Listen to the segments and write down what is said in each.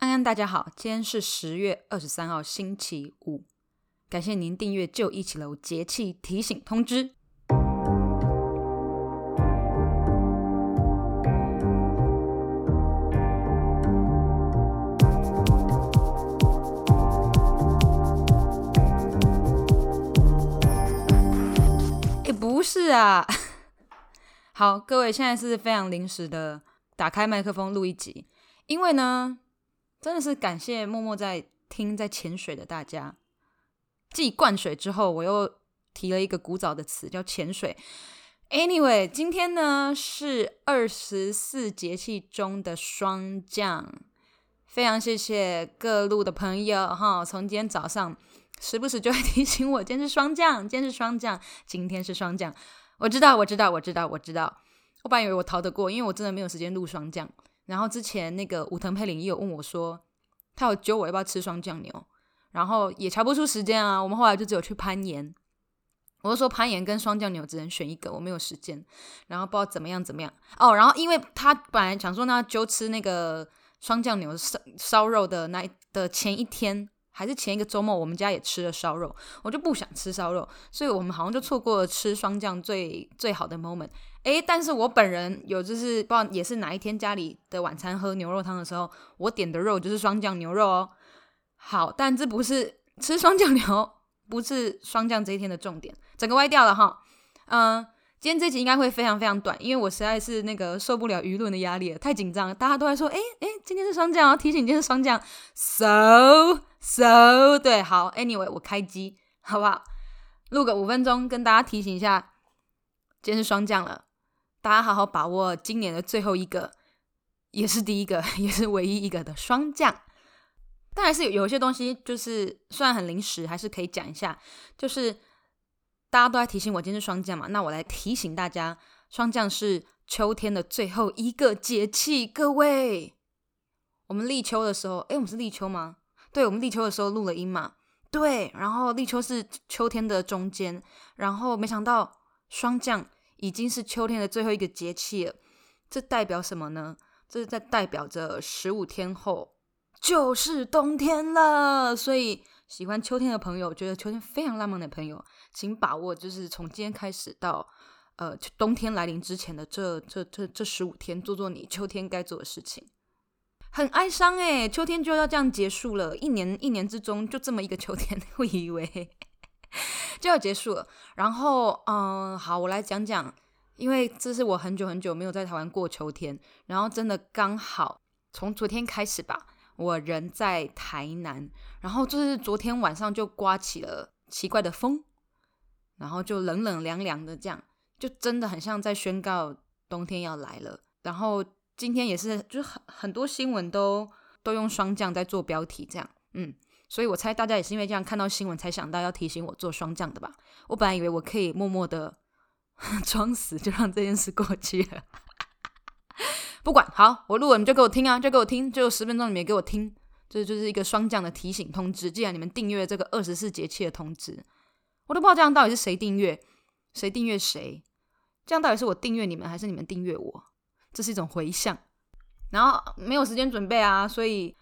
安安，大家好，今天是十月二十三号，星期五。感谢您订阅《就一起楼节气提醒通知》。哎，不是啊。好，各位，现在是非常临时的打开麦克风录一集，因为呢。真的是感谢默默在听在潜水的大家。继灌水之后，我又提了一个古早的词，叫潜水。Anyway，今天呢是二十四节气中的霜降，非常谢谢各路的朋友哈，从今天早上时不时就会提醒我，今天是霜降，今天是霜降，今天是霜降。我知道，我知道，我知道，我知道。我本以为我逃得过，因为我真的没有时间录霜降。然后之前那个武藤佩玲也有问我说，他有揪我要不要吃霜降牛，然后也瞧不出时间啊。我们后来就只有去攀岩，我就说攀岩跟霜降牛只能选一个，我没有时间。然后不知道怎么样怎么样哦。然后因为他本来想说那揪吃那个霜降牛烧烧肉的那的前一天。还是前一个周末，我们家也吃了烧肉，我就不想吃烧肉，所以我们好像就错过了吃霜降最最好的 moment。诶，但是我本人有就是不知道也是哪一天家里的晚餐喝牛肉汤的时候，我点的肉就是霜降牛肉哦。好，但这不是吃霜降牛，不是霜降这一天的重点，整个歪掉了哈。嗯。今天这集应该会非常非常短，因为我实在是那个受不了舆论的压力了，太紧张。大家都在说，哎哎，今天是霜降，要提醒今天是霜降。So so 对，好，Anyway，我开机好不好？录个五分钟，跟大家提醒一下，今天是霜降了，大家好好把握今年的最后一个，也是第一个，也是唯一一个的霜降。但还是有有一些东西，就是虽然很临时，还是可以讲一下，就是。大家都在提醒我今天是霜降嘛，那我来提醒大家，霜降是秋天的最后一个节气。各位，我们立秋的时候，诶，我们是立秋吗？对，我们立秋的时候录了音嘛。对，然后立秋是秋天的中间，然后没想到霜降已经是秋天的最后一个节气了。这代表什么呢？这是在代表着十五天后就是冬天了。所以喜欢秋天的朋友，觉得秋天非常浪漫的朋友。请把握，就是从今天开始到，呃，冬天来临之前的这这这这十五天，做做你秋天该做的事情。很哀伤诶，秋天就要这样结束了，一年一年之中就这么一个秋天，会以为 就要结束了。然后，嗯、好，我来讲讲，因为这是我很久很久没有在台湾过秋天，然后真的刚好从昨天开始吧，我人在台南，然后就是昨天晚上就刮起了奇怪的风。然后就冷冷凉凉的这样，就真的很像在宣告冬天要来了。然后今天也是，就很很多新闻都都用霜降在做标题，这样，嗯，所以我猜大家也是因为这样看到新闻才想到要提醒我做霜降的吧？我本来以为我可以默默的 装死，就让这件事过去了。不管，好，我录了你就给我听啊，就给我听，就十分钟里面给我听，这就是一个霜降的提醒通知。既然你们订阅这个二十四节气的通知。我都不知道这样到底是谁订阅，谁订阅谁？这样到底是我订阅你们，还是你们订阅我？这是一种回向。然后没有时间准备啊，所以，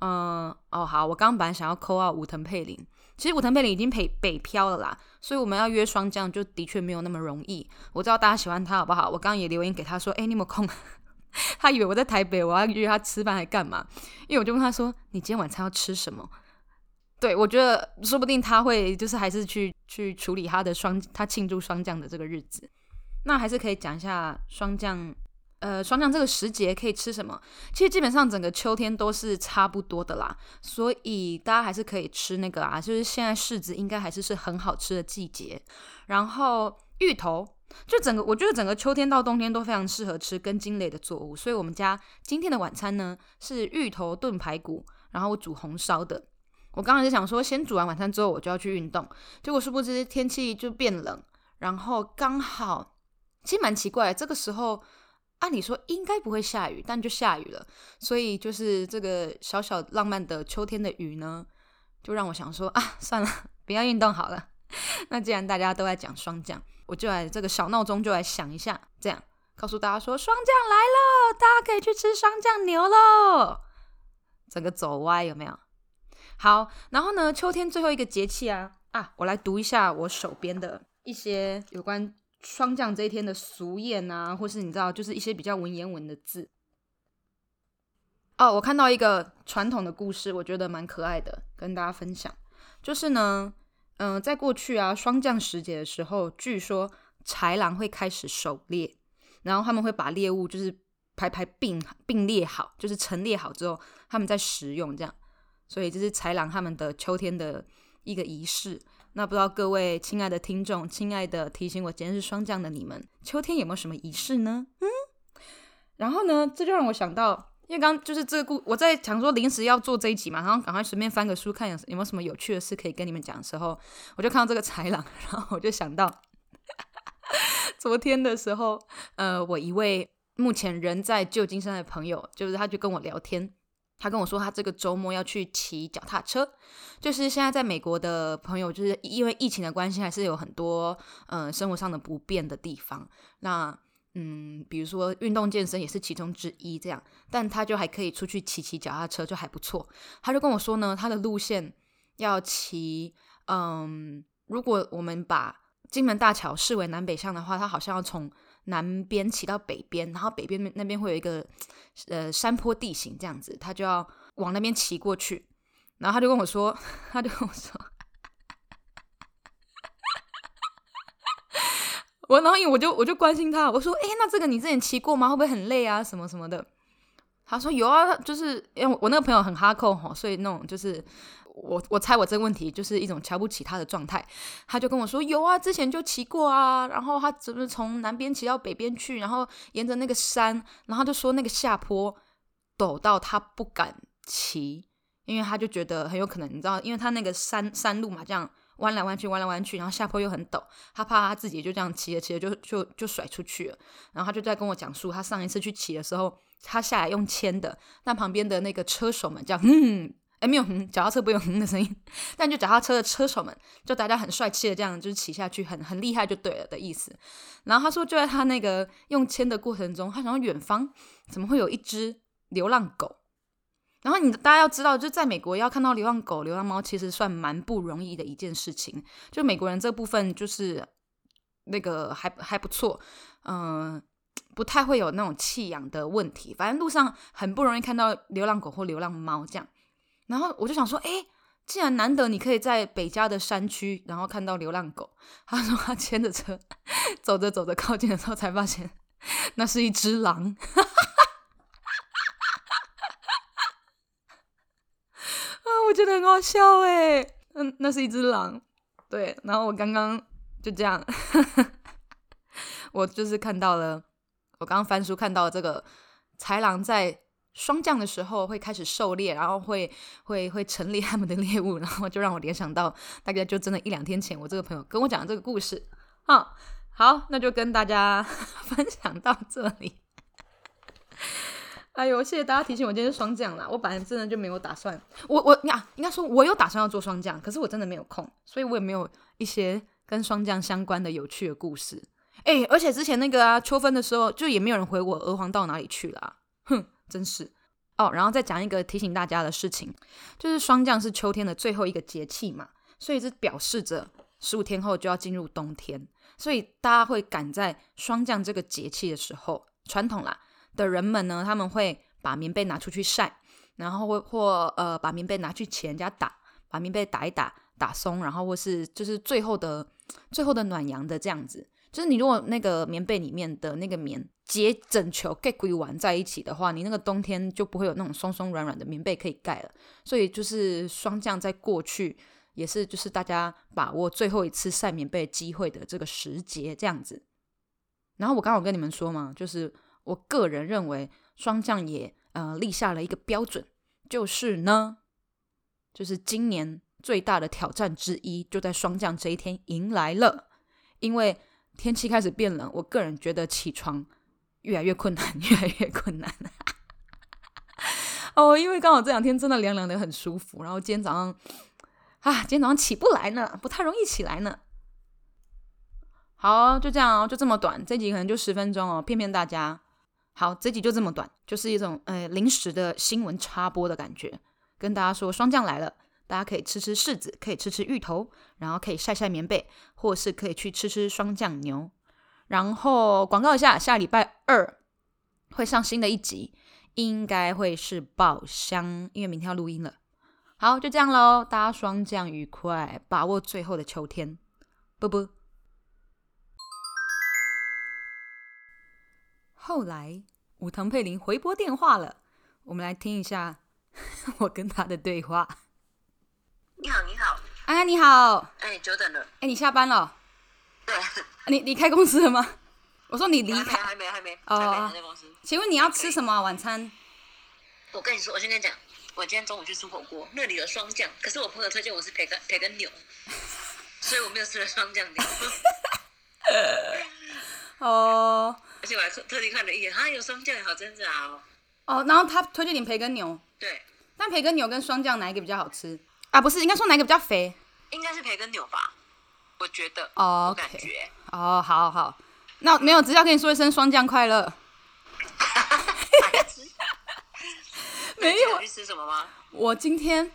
嗯，哦，好，我刚刚本来想要扣啊武藤佩玲，其实武藤佩玲已经北北漂了啦，所以我们要约霜降就的确没有那么容易。我知道大家喜欢他，好不好？我刚刚也留言给他说，哎，你有没有空？他以为我在台北，我要约他吃饭还干嘛？因为我就问他说，你今天晚餐要吃什么？对，我觉得说不定他会就是还是去去处理他的霜，他庆祝霜降的这个日子。那还是可以讲一下霜降，呃，霜降这个时节可以吃什么？其实基本上整个秋天都是差不多的啦，所以大家还是可以吃那个啊，就是现在柿子应该还是是很好吃的季节。然后芋头，就整个我觉得整个秋天到冬天都非常适合吃根茎类的作物，所以我们家今天的晚餐呢是芋头炖排骨，然后我煮红烧的。我刚才就想说，先煮完晚餐之后，我就要去运动。结果殊不知天气就变冷，然后刚好，其实蛮奇怪。这个时候按理说应该不会下雨，但就下雨了。所以就是这个小小浪漫的秋天的雨呢，就让我想说啊，算了，不要运动好了。那既然大家都在讲霜降，我就来这个小闹钟就来响一下，这样告诉大家说霜降来了，大家可以去吃霜降牛喽。整个走歪，有没有？好，然后呢，秋天最后一个节气啊啊，我来读一下我手边的一些有关霜降这一天的俗谚啊，或是你知道，就是一些比较文言文的字。哦，我看到一个传统的故事，我觉得蛮可爱的，跟大家分享。就是呢，嗯、在过去啊，霜降时节的时候，据说豺狼会开始狩猎，然后他们会把猎物就是排排并并列好，就是陈列好之后，他们再食用这样。所以这是豺狼他们的秋天的一个仪式。那不知道各位亲爱的听众，亲爱的提醒我今天是霜降的你们，秋天有没有什么仪式呢？嗯，然后呢，这就让我想到，因为刚就是这个故，我在想说临时要做这一集嘛，然后赶快随便翻个书看有有没有什么有趣的事可以跟你们讲的时候，我就看到这个豺狼，然后我就想到 昨天的时候，呃，我一位目前人在旧金山的朋友，就是他就跟我聊天。他跟我说，他这个周末要去骑脚踏车。就是现在在美国的朋友，就是因为疫情的关系，还是有很多嗯、生活上的不便的地方。那嗯，比如说运动健身也是其中之一，这样。但他就还可以出去骑骑脚踏车，就还不错。他就跟我说呢，他的路线要骑，嗯，如果我们把金门大桥视为南北向的话，他好像要从。南边骑到北边，然后北边那边会有一个呃山坡地形，这样子，他就要往那边骑过去。然后他就跟我说，他就跟我说，我然后我就我就关心他，我说，哎，那这个你之前骑过吗？会不会很累啊？什么什么的？他说有啊，就是因为我那个朋友很哈扣哈，所以那种就是。我我猜我这个问题就是一种瞧不起他的状态，他就跟我说有啊，之前就骑过啊，然后他只是从南边骑到北边去，然后沿着那个山，然后就说那个下坡陡到他不敢骑，因为他就觉得很有可能，你知道，因为他那个山山路嘛，这样弯来弯去，弯来弯去，然后下坡又很陡，他怕他自己就这样骑着骑着就就就甩出去了，然后他就在跟我讲述他上一次去骑的时候，他下来用牵的，但旁边的那个车手们这样嗯。哎，没有哼，脚踏车不用哼的声音，但就脚踏车的车手们，就大家很帅气的这样，就是骑下去，很很厉害就对了的意思。然后他说，就在他那个用牵的过程中，他想说远方怎么会有一只流浪狗？然后你大家要知道，就在美国要看到流浪狗、流浪猫，其实算蛮不容易的一件事情。就美国人这部分就是那个还还不错，嗯、不太会有那种弃养的问题。反正路上很不容易看到流浪狗或流浪猫这样。然后我就想说，哎，既然难得你可以在北家的山区，然后看到流浪狗，他说他牵着车走着走着靠近的时候，才发现那是一只狼，啊，我觉得很好笑哎，嗯，那是一只狼，对，然后我刚刚就这样，我就是看到了，我刚刚翻书看到了这个豺狼在。霜降的时候会开始狩猎，然后会会会陈列他们的猎物，然后就让我联想到大概就真的一两天前，我这个朋友跟我讲的这个故事。好，好，那就跟大家 分享到这里。哎呦，谢谢大家提醒我今天是霜降啦，我本来真的就没有打算，我我呀，应该说我有打算要做霜降，可是我真的没有空，所以我也没有一些跟霜降相关的有趣的故事。哎，而且之前那个啊秋分的时候，就也没有人回我娥皇到哪里去了，哼。真是哦，然后再讲一个提醒大家的事情，就是霜降是秋天的最后一个节气嘛，所以这表示着十五天后就要进入冬天，所以大家会赶在霜降这个节气的时候，传统啦的人们呢，他们会把棉被拿出去晒，然后或或呃把棉被拿去请人家打，把棉被打一打，打松，然后或是就是最后的最后的暖阳的这样子。就是你如果那个棉被里面的那个棉结整球盖归完在一起的话，你那个冬天就不会有那种松松软软的棉被可以盖了。所以就是霜降在过去也是就是大家把握最后一次晒棉被机会的这个时节这样子。然后我刚好跟你们说嘛，就是我个人认为霜降也呃立下了一个标准，就是呢，就是今年最大的挑战之一就在霜降这一天迎来了，因为。天气开始变冷，我个人觉得起床越来越困难，越来越困难。哦，因为刚好这两天真的凉凉的很舒服，然后今天早上啊，今天早上起不来呢，不太容易起来呢。好，就这样哦，就这么短，这集可能就十分钟哦，骗骗大家。好，这集就这么短，就是一种呃临时的新闻插播的感觉，跟大家说霜降来了，大家可以吃吃柿子，可以吃吃芋头，然后可以晒晒棉被，或是可以去吃吃霜降牛。然后广告一下，下礼拜二会上新的一集，应该会是爆香，因为明天要录音了。好，就这样喽，大家霜降愉快，把握最后的秋天，啵啵。后来，武藤佩林回拨电话了，我们来听一下 我跟他的对话。你好，你好，安安你好，哎，久等了，哎，你下班了？对，你你开公司了吗？我说你离开，还没，还没，哦，还没还在公司。请问你要吃什么晚餐？我跟你说，我先跟你讲，我今天中午去吃火锅，那里有霜降，可是我朋友推荐我是培根培根牛，所以我没有吃了双酱牛。哦。而且我还特特地看了一眼，哈，有霜降，好挣扎哦。哦，然后他推荐你培根牛。对。但培根牛跟双酱哪一个比较好吃？啊，不是，应该说哪一个比较肥？应该是培根牛吧，我觉得。哦。我感觉。哦，好好。那没有，只要跟你说一声霜降快乐。没有。去吃什么吗？我今天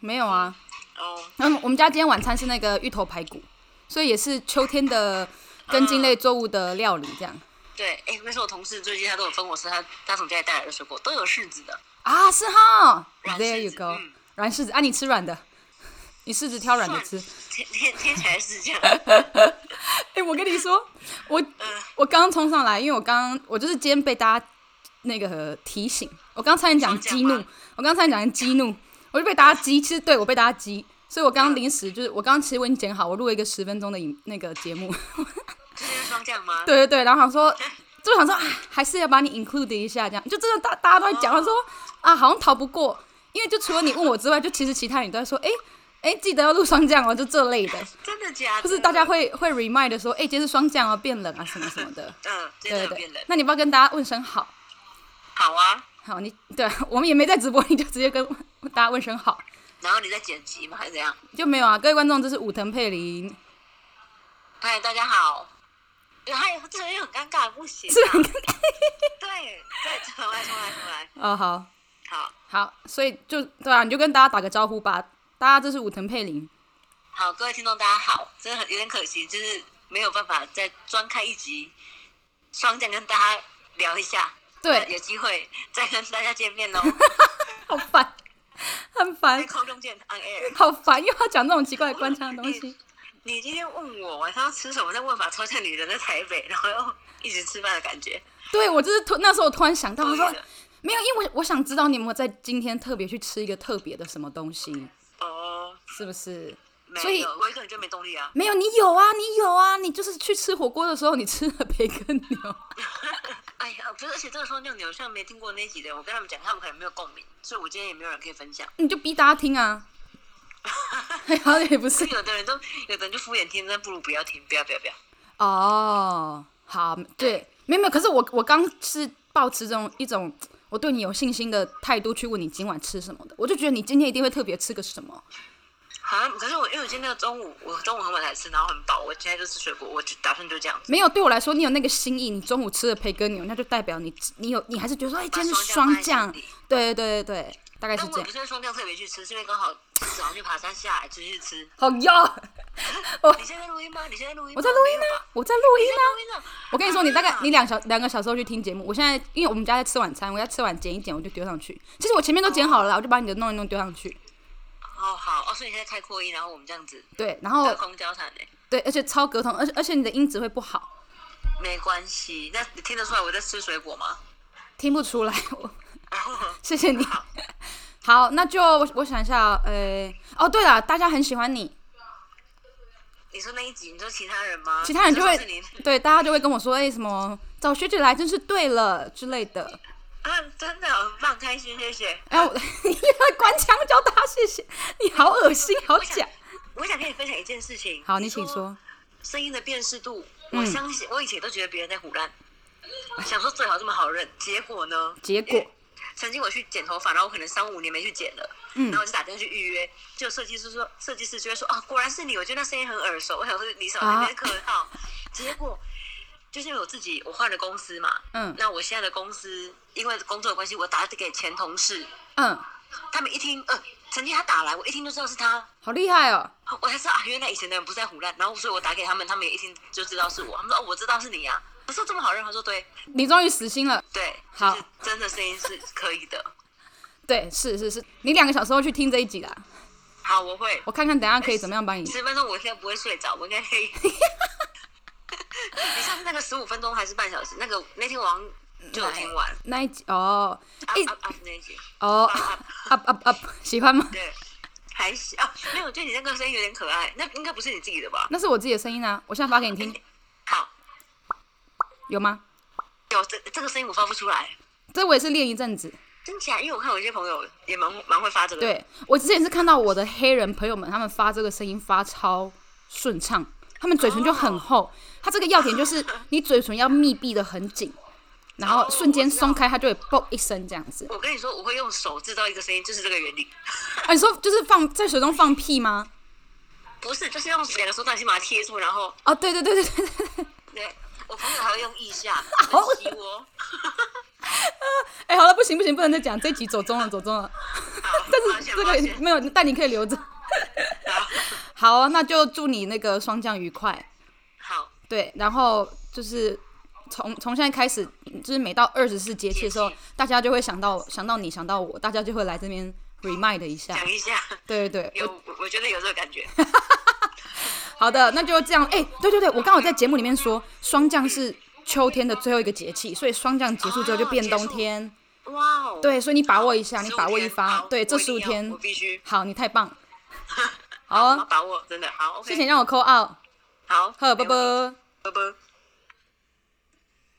没有啊。哦。嗯，我们家今天晚餐是那个芋头排骨，所以也是秋天的根茎类作物的料理，这样。对，哎，那是我同事最近他都有分我吃他他从家里带来的水果，都有柿子的啊，是哈，There you go，软柿子啊，你吃软的，你柿子挑软的吃，听听听起来是这样。哎，我跟你说，我我刚刚冲上来，因为我刚刚我就是今天被大家那个提醒，我刚刚差点讲激怒，我刚刚差点讲激怒，我就被大家激，其实对我被大家激，所以我刚刚临时就是我刚刚其实我已经剪好，我录了一个十分钟的影那个节目。是霜降吗？对对对，然后想说，就想说啊，还是要把你 include 一下，这样就真的大大家都在讲，他、oh. 说啊，好像逃不过，因为就除了你问我之外，就其实其他人都在说，哎哎，记得要录霜降哦，就这类的。真的假的？就是大家会会 remind 的说，哎，今天是霜降哦，变冷啊，什么什么的。嗯，对的变冷。那你不要跟大家问声好？好啊。好，你对我们也没在直播，你就直接跟大家问声好。然后你在剪辑吗？还是怎样？就没有啊，各位观众，这是武藤佩林。嗨，大家好。还有这个又很尴尬，不行、啊。是很尴尬。对对，重来重来重来。哦，好，好，好，所以就对啊，你就跟大家打个招呼吧。大家，这是武藤佩玲。好，各位听众，大家好。真的很有点可惜，就是没有办法再专开一集双讲跟大家聊一下。对，有机会再跟大家见面哦。好烦，很烦。空中见，on air。好烦，又要讲这种奇怪的官腔的东西。你今天问我晚上要吃什么，在问法超像女人在台北，然后又一直吃饭的感觉。对，我就是突那时候我突然想到，我说没有，因为我我想知道你有没有在今天特别去吃一个特别的什么东西。哦，是不是？所以我一个人就没动力啊。没有，你有啊，你有啊，你就是去吃火锅的时候，你吃了培根牛。哎呀，不是，而且这个时候尿牛像没听过那集的，我跟他们讲，他们可能没有共鸣，所以我今天也没有人可以分享。你就逼大家听啊。好像也不是，有的人都有的人就敷衍听，那不如不要听，不要不要不要。哦，好，对，没有没有，可是我我刚是抱持这种一种我对你有信心的态度去问你今晚吃什么的，我就觉得你今天一定会特别吃个什么。好，可是我因为我今天那个中午我中午很晚才吃，然后很饱，我今天就吃水果，我就打算就这样子。没有，对我来说你有那个心意，你中午吃了培根牛，那就代表你你有你还是觉得说哎，今天是霜降，对对对对。大概是这样。不是霜降特别去吃，是因为刚好早上去爬山下来直接吃。好呀。你现在录音吗？你现在录音？我在录音呢。我在录音呢。我跟你说，你大概你两小两个小时后去听节目。我现在因为我们家在吃晚餐，我要吃完剪一剪，我就丢上去。其实我前面都剪好了，我就把你的弄一弄丢上去。哦好哦，所以你现在开扩音，然后我们这样子。对，然后。隔空交谈呢。对，而且超隔通，而且而且你的音质会不好。没关系，那你听得出来我在吃水果吗？听不出来，我。谢谢你。好，那就我我想一下，呃，哦，对了，大家很喜欢你。你说那一集，你说其他人吗？其他人就会对，大家就会跟我说，哎，什么找学姐来真是对了之类的。啊，真的很棒，开心，谢谢。哎，我你会官腔叫大家谢谢，你好恶心，好假。我想跟你分享一件事情。好，你请说。声音的辨识度，我相信，我以前都觉得别人在胡乱，想说最好这么好认，结果呢？结果。曾经我去剪头发，然后我可能三五年没去剪了，嗯、然后我就打电话去预约，就设计师说，设计师就会说，啊，果然是你，我觉得那声音很耳熟，我想说你少在那边客套，啊、结果就是因为我自己我换了公司嘛，嗯，那我现在的公司因为工作的关系，我打给前同事，嗯，他们一听，呃，曾经他打来，我一听就知道是他，好厉害哦，我才知道啊，原来以前的人不是在唬烂，然后所以我打给他们，他们也一听就知道是我，他们说哦，我知道是你呀，啊，我说这么好认，他说对，你终于死心了，对，好，真的声音是可以的，对，是是是，你两个小时后去听这一集啦。好，我会。我看看，等下可以怎么样帮你？十分钟，我现在不会睡着，我应该可以。你上次那个十五分钟还是半小时？那个那天晚上就有听完那一集哦。up up up 那一集哦。up up up 喜欢吗？对，还行啊。没有，我觉得你那个声音有点可爱。那应该不是你自己的吧？那是我自己的声音啊！我现在发给你听。好。有吗？有这这个声音我发不出来。这我也是练一阵子。真假？因为我看我一些朋友也蛮蛮会发这个。对，我之前是看到我的黑人朋友们，他们发这个声音发超顺畅，他们嘴唇就很厚。Oh. 他这个要点就是你嘴唇要密闭的很紧，然后瞬间松开，它就会啵一声这样子。我跟你说，我会用手制造一个声音，就是这个原理。啊，你说就是放在水中放屁吗？不是，就是用两个手掌心把它贴住，然后。哦，对对对对对对。对，我朋友还会用腋下 好吸我。哎、欸，好了，不行不行，不能再讲，这一集走中了，走中了。但是这个没有，但你可以留着。好，好，那就祝你那个霜降愉快。好。对，然后就是从从现在开始，就是每到二十四节气的时候，大家就会想到想到你，想到我，大家就会来这边 remind 一下。讲一下。对对对。有，我，我觉得有这个感觉。好的，那就这样。哎、欸，对对对，我刚好在节目里面说，霜降是。秋天的最后一个节气，所以霜降结束之后就变冬天。哇哦！对，所以你把握一下，你把握一发。对，这十五天，我必须。好，你太棒。好，把握，真的好。谢谢让我 call out。好，好，拜拜。拜拜。